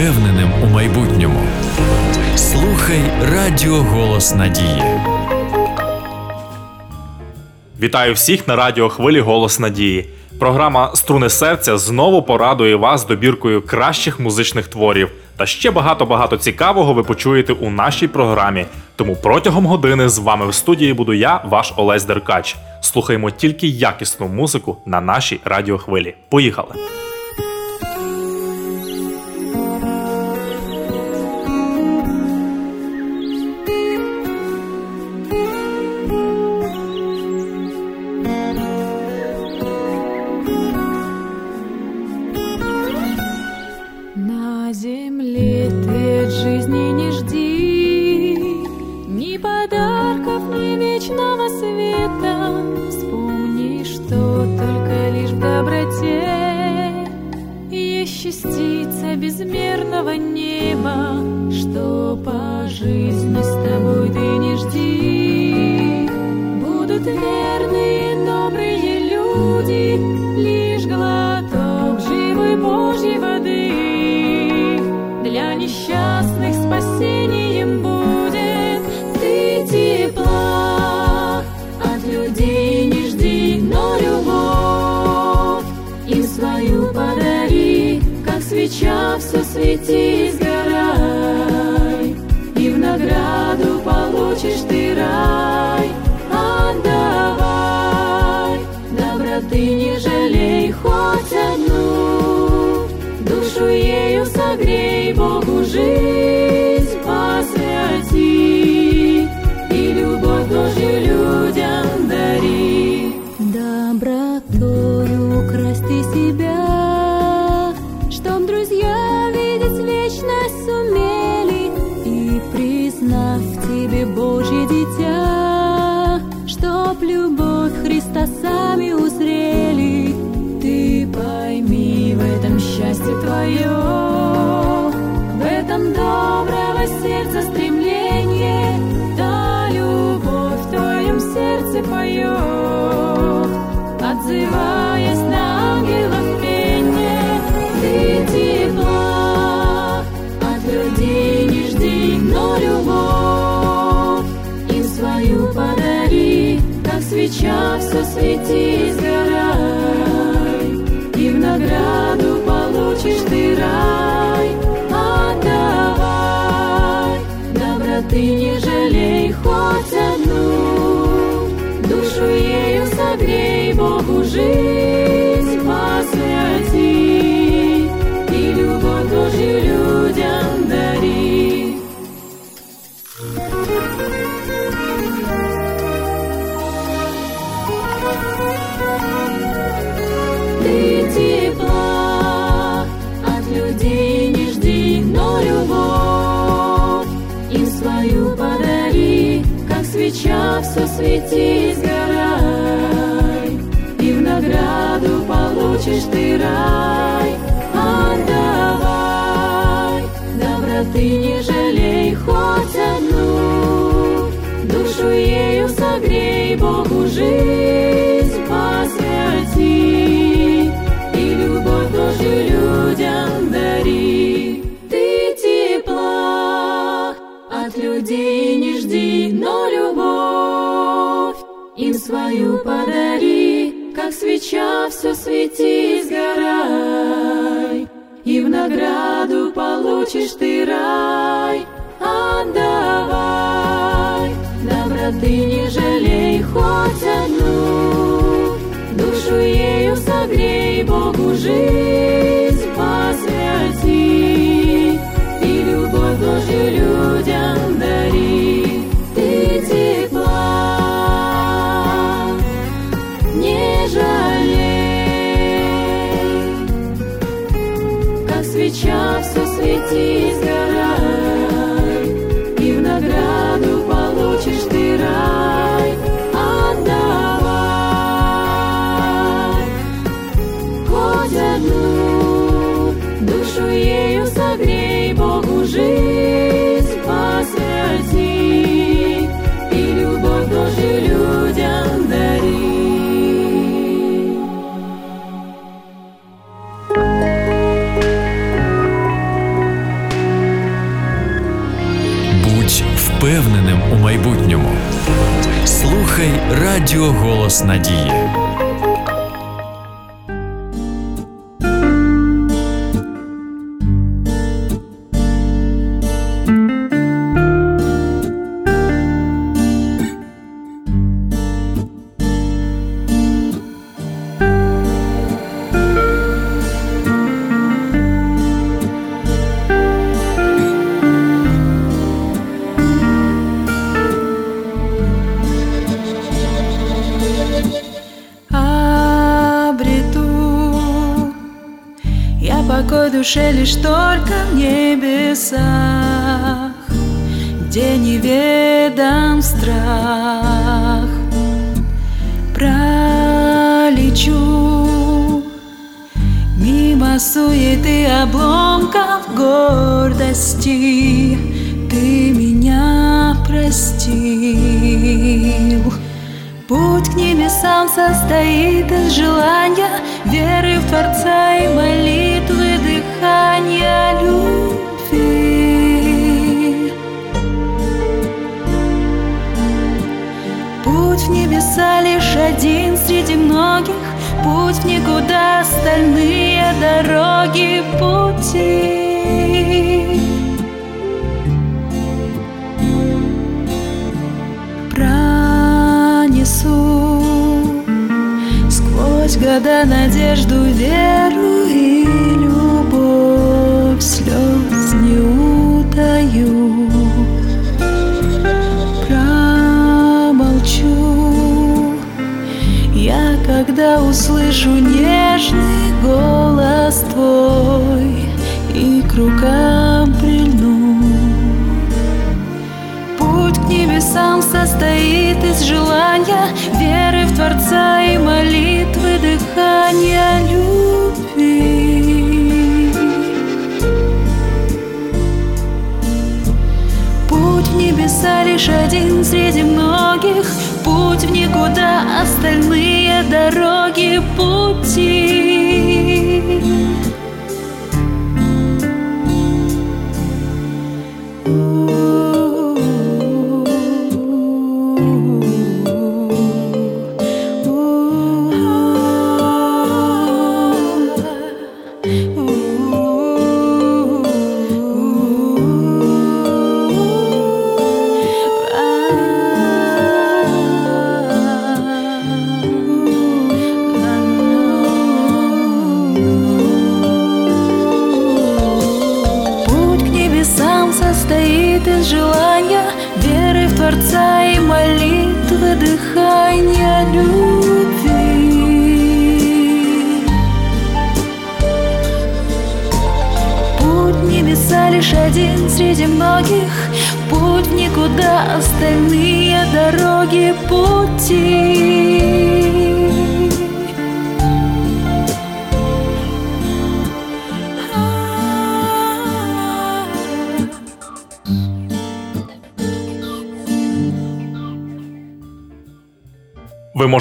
впевненим у майбутньому. Слухай Радіо Голос Надії. Вітаю всіх на радіо Хвилі Голос Надії. Програма Струни серця знову порадує вас добіркою кращих музичних творів. Та ще багато-багато цікавого ви почуєте у нашій програмі. Тому протягом години з вами в студії буду я, ваш Олесь Деркач. Слухаємо тільки якісну музику на нашій радіохвилі. Поїхали! Ни вечного света. Вспомни, что только лишь в доброте. Есть частица безмерного неба Что по жизни с тобой ты не жди. Будут верные, добрые люди Лишь глоток живой Божьей все свети, сгорай И в награду получишь ты рай. Отдавай доброты не жалей хоть одну Душу ею согрей, Богу жизнь твое В этом доброго сердца стремление Та любовь в твоем сердце поет. Отзываясь на ангелов пение Ты тепла. От людей не жди Но любовь им свою подари Как свеча все свети, сгорай доброты не жалей хоть одну. Душу ею согрей, Богу жизнь посвяти. И любовь Божью людям все свети, сгорай, и в награду получишь ты рай. Отдавай доброты не жалей хоть одну, душу ею согрей, Богу жизнь посвяти и любовь Божью людям дари. Ты тепла от людей свою подари, как свеча все свети, сгорай, и в награду получишь ты рай. Отдавай. Доброты не жалей хоть одну, душу ею согрей, Богу жизнь посвяти. И любовь Божью людям все свети, Надії. Душе лишь только в небесах. Где неведом страх. Пролечу Мимо суеты обломков гордости. Ты меня простил. Путь к небесам состоит из желания Веры в Творца и молитвы дыхания любви. Путь в небеса лишь один среди многих Путь в никуда, остальные дороги пути. Пронесу сквозь года надежду, веру и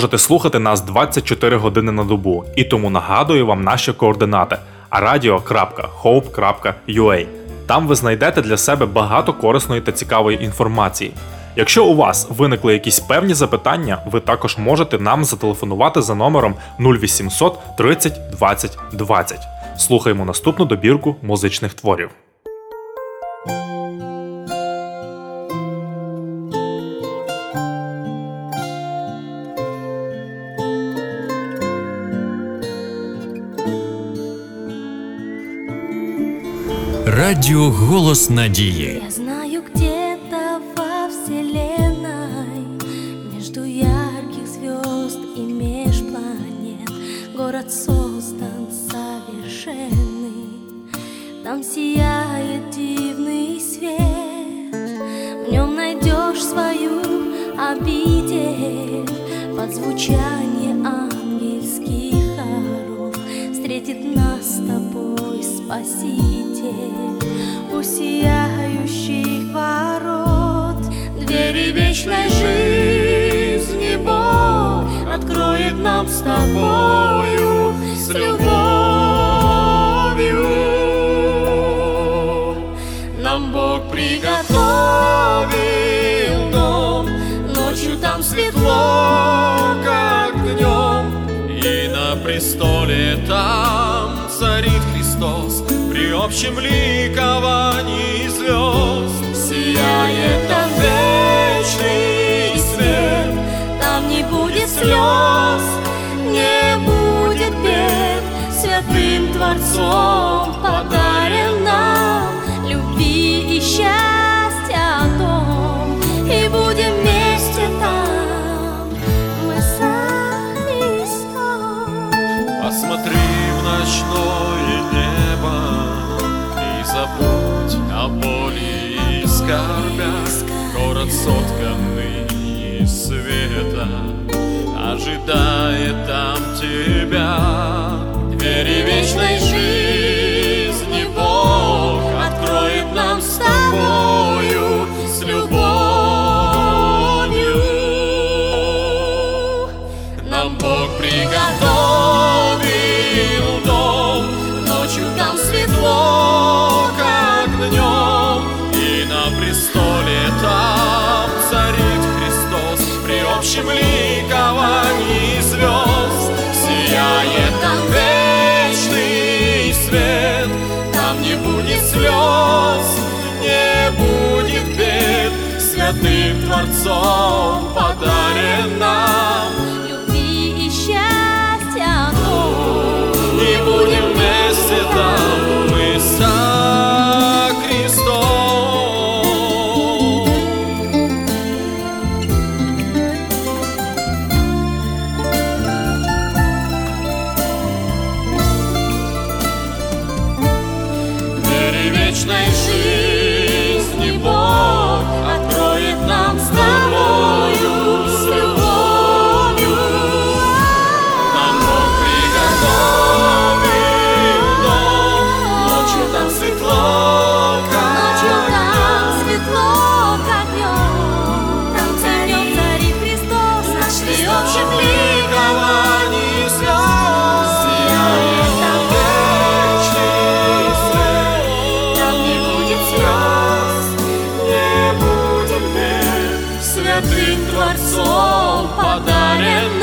можете слухати нас 24 години на добу, і тому нагадую вам наші координати radio.hope.ua. Там ви знайдете для себе багато корисної та цікавої інформації. Якщо у вас виникли якісь певні запитання, ви також можете нам зателефонувати за номером 0800 30 20 20. Слухаємо наступну добірку музичних творів. Радіо Голос Надії. Я знаю, где-то во вселенной Между ярких звезд и межпланет Город создан совершенный Там сияет дивный свет В нем найдешь свою обитель Под звучание ангельских хоров Встретит нас с тобой Спаситель свете У сияющих ворот. Двери вечной жизни Бог Откроет нам с тобою С любовью. Нам Бог приготовил дом Ночью там светло, как днем. И на престоле там царит Христос. При общем ликовании звезд Сияет там вечный свет Там не будет слез, не будет бед. Святым Творцом подарен сотканный из света Ожидает там тебя Двери вечной жизни Творцом святым Творцом подарен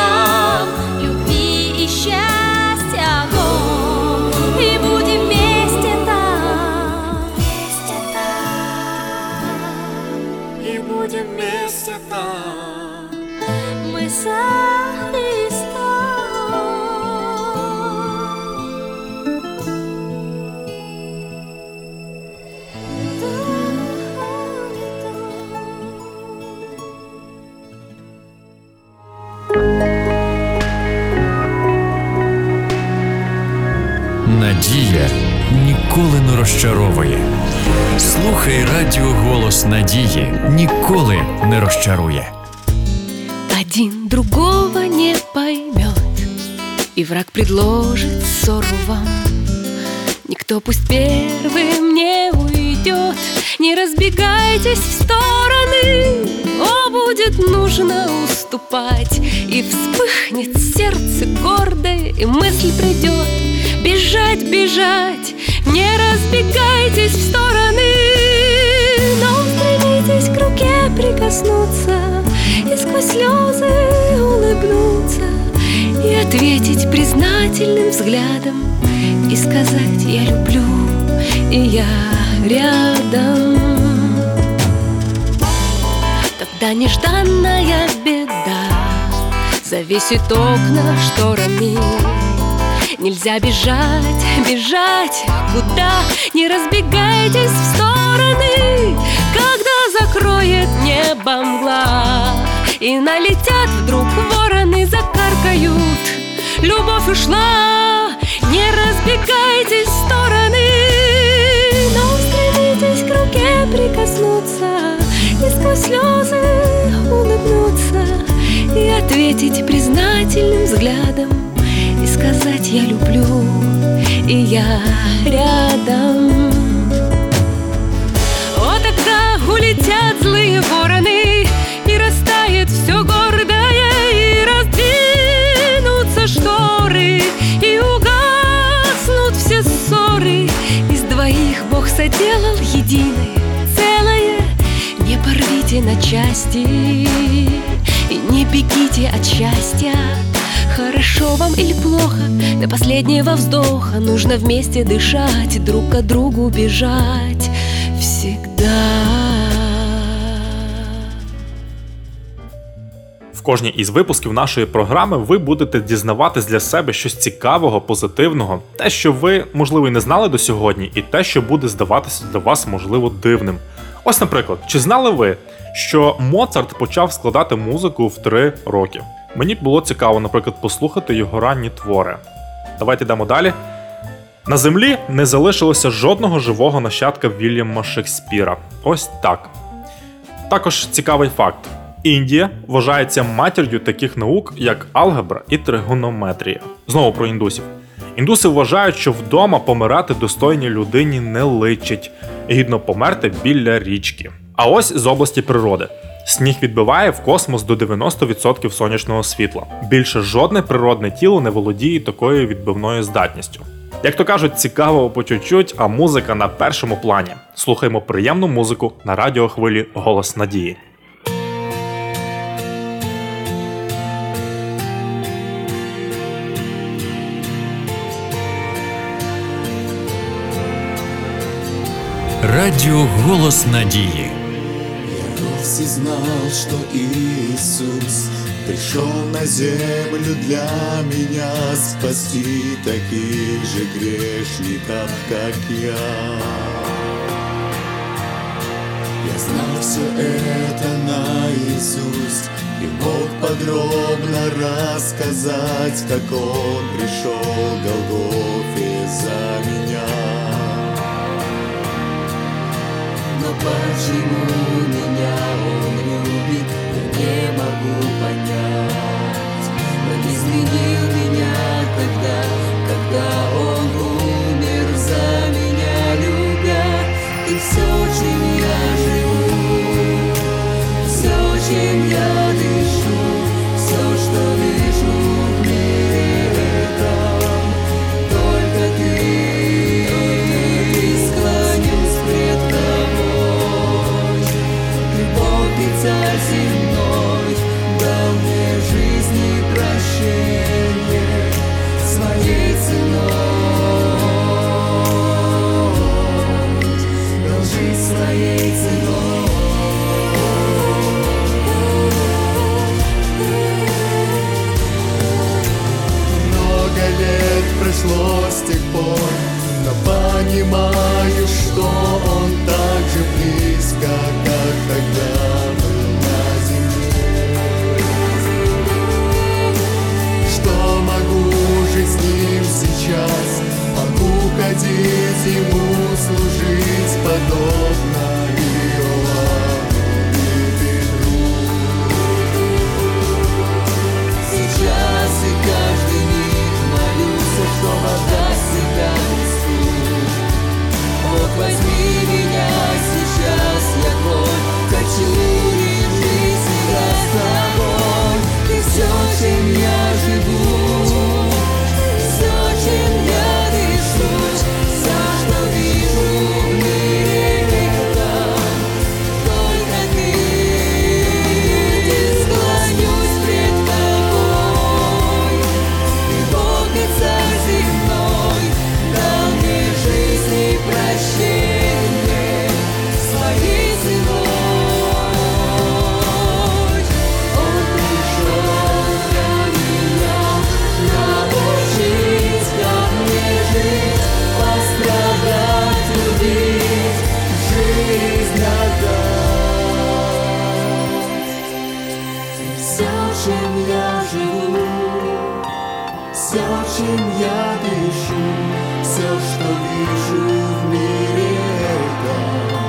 ніколи не розчаровує. Слухай радіо голос надії ніколи не розчарує. Один другого не поймет, И враг предложит ссору вам. Никто пусть первым не уйдет, Не разбегайтесь в стороны, О, будет нужно уступать, И вспыхнет сердце гордое, И мысль придет, бежать, бежать, не разбегайтесь в стороны, Но стремитесь к руке прикоснуться И сквозь слезы улыбнуться И ответить признательным взглядом И сказать «я люблю» и «я рядом» Тогда нежданная беда Завесит окна шторами Нельзя бежать, бежать куда? Не разбегайтесь в стороны Когда закроет небо мгла. И налетят вдруг вороны Закаркают, любовь ушла Не разбегайтесь в стороны. Но стремитесь к руке прикоснуться И сквозь слезы улыбнуться И ответить признательным взглядом «я люблю» и «я рядом» О, тогда улетят злые вороны И растает все гордое И раздвинутся шторы И угаснут все ссоры. Из двоих Бог соделал единое Целое. Не порвите на части И не бегите от счастья Хорошо вам или плохо, до последнего вздоха Нужно вместе дышать, друг к другу бежать Всегда В кожній із випусків нашої програми ви будете дізнаватись для себе щось цікавого, позитивного, те, що ви, можливо, і не знали до сьогодні, і те, що буде здаватися для вас, можливо, дивним. Ось, наприклад, чи знали ви, що Моцарт почав складати музику в 3 роки? Мені було цікаво, наприклад, послухати його ранні твори. Давайте йдемо далі. На землі не залишилося жодного живого нащадка Вільяма Шекспіра. Ось так. Також цікавий факт: Індія вважається матір'ю таких наук, як алгебра і тригонометрія. Знову про індусів. Індуси вважають, що вдома помирати достойній людині не личить, гідно померти біля річки. А ось з області природи. Сніг відбиває в космос до 90% сонячного світла. Більше жодне природне тіло не володіє такою відбивною здатністю. Як то кажуть, цікаво по чуть-чуть, а музика на першому плані. Слухаємо приємну музику на радіохвилі Голос Надії. Радіо Голос Надії. Все знал, что Иисус пришел на землю для меня спасти таких же грешников, как я. Я знал все это наизусть и мог подробно рассказать, как Он пришел в Голгофе за меня. Но почему меня не могу понять. Он изменил меня тогда, когда он все, чем я дышу, все, что вижу в мире этом,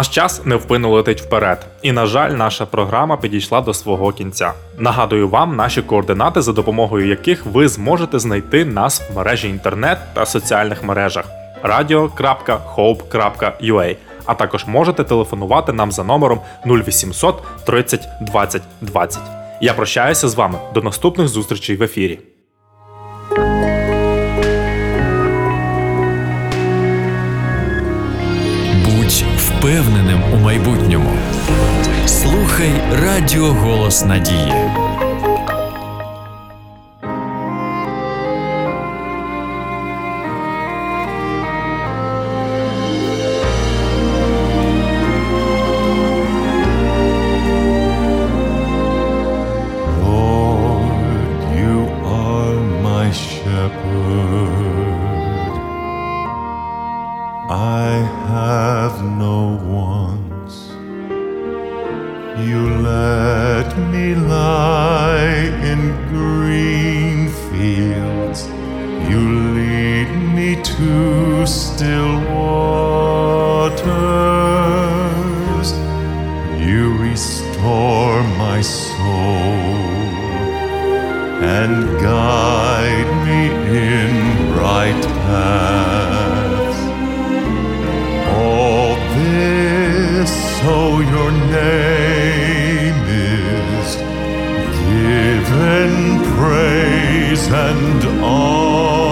Наш час не невпинно летить вперед, і на жаль, наша програма підійшла до свого кінця. Нагадую вам наші координати, за допомогою яких ви зможете знайти нас в мережі інтернет та соціальних мережах radio.hope.ua, а також можете телефонувати нам за номером 0800 30 20 20. Я прощаюся з вами до наступних зустрічей в ефірі. впевненим у майбутньому. Слухай Радіо Голос Надії. and guide me in right paths. All this so your name is given praise and honor.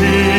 here.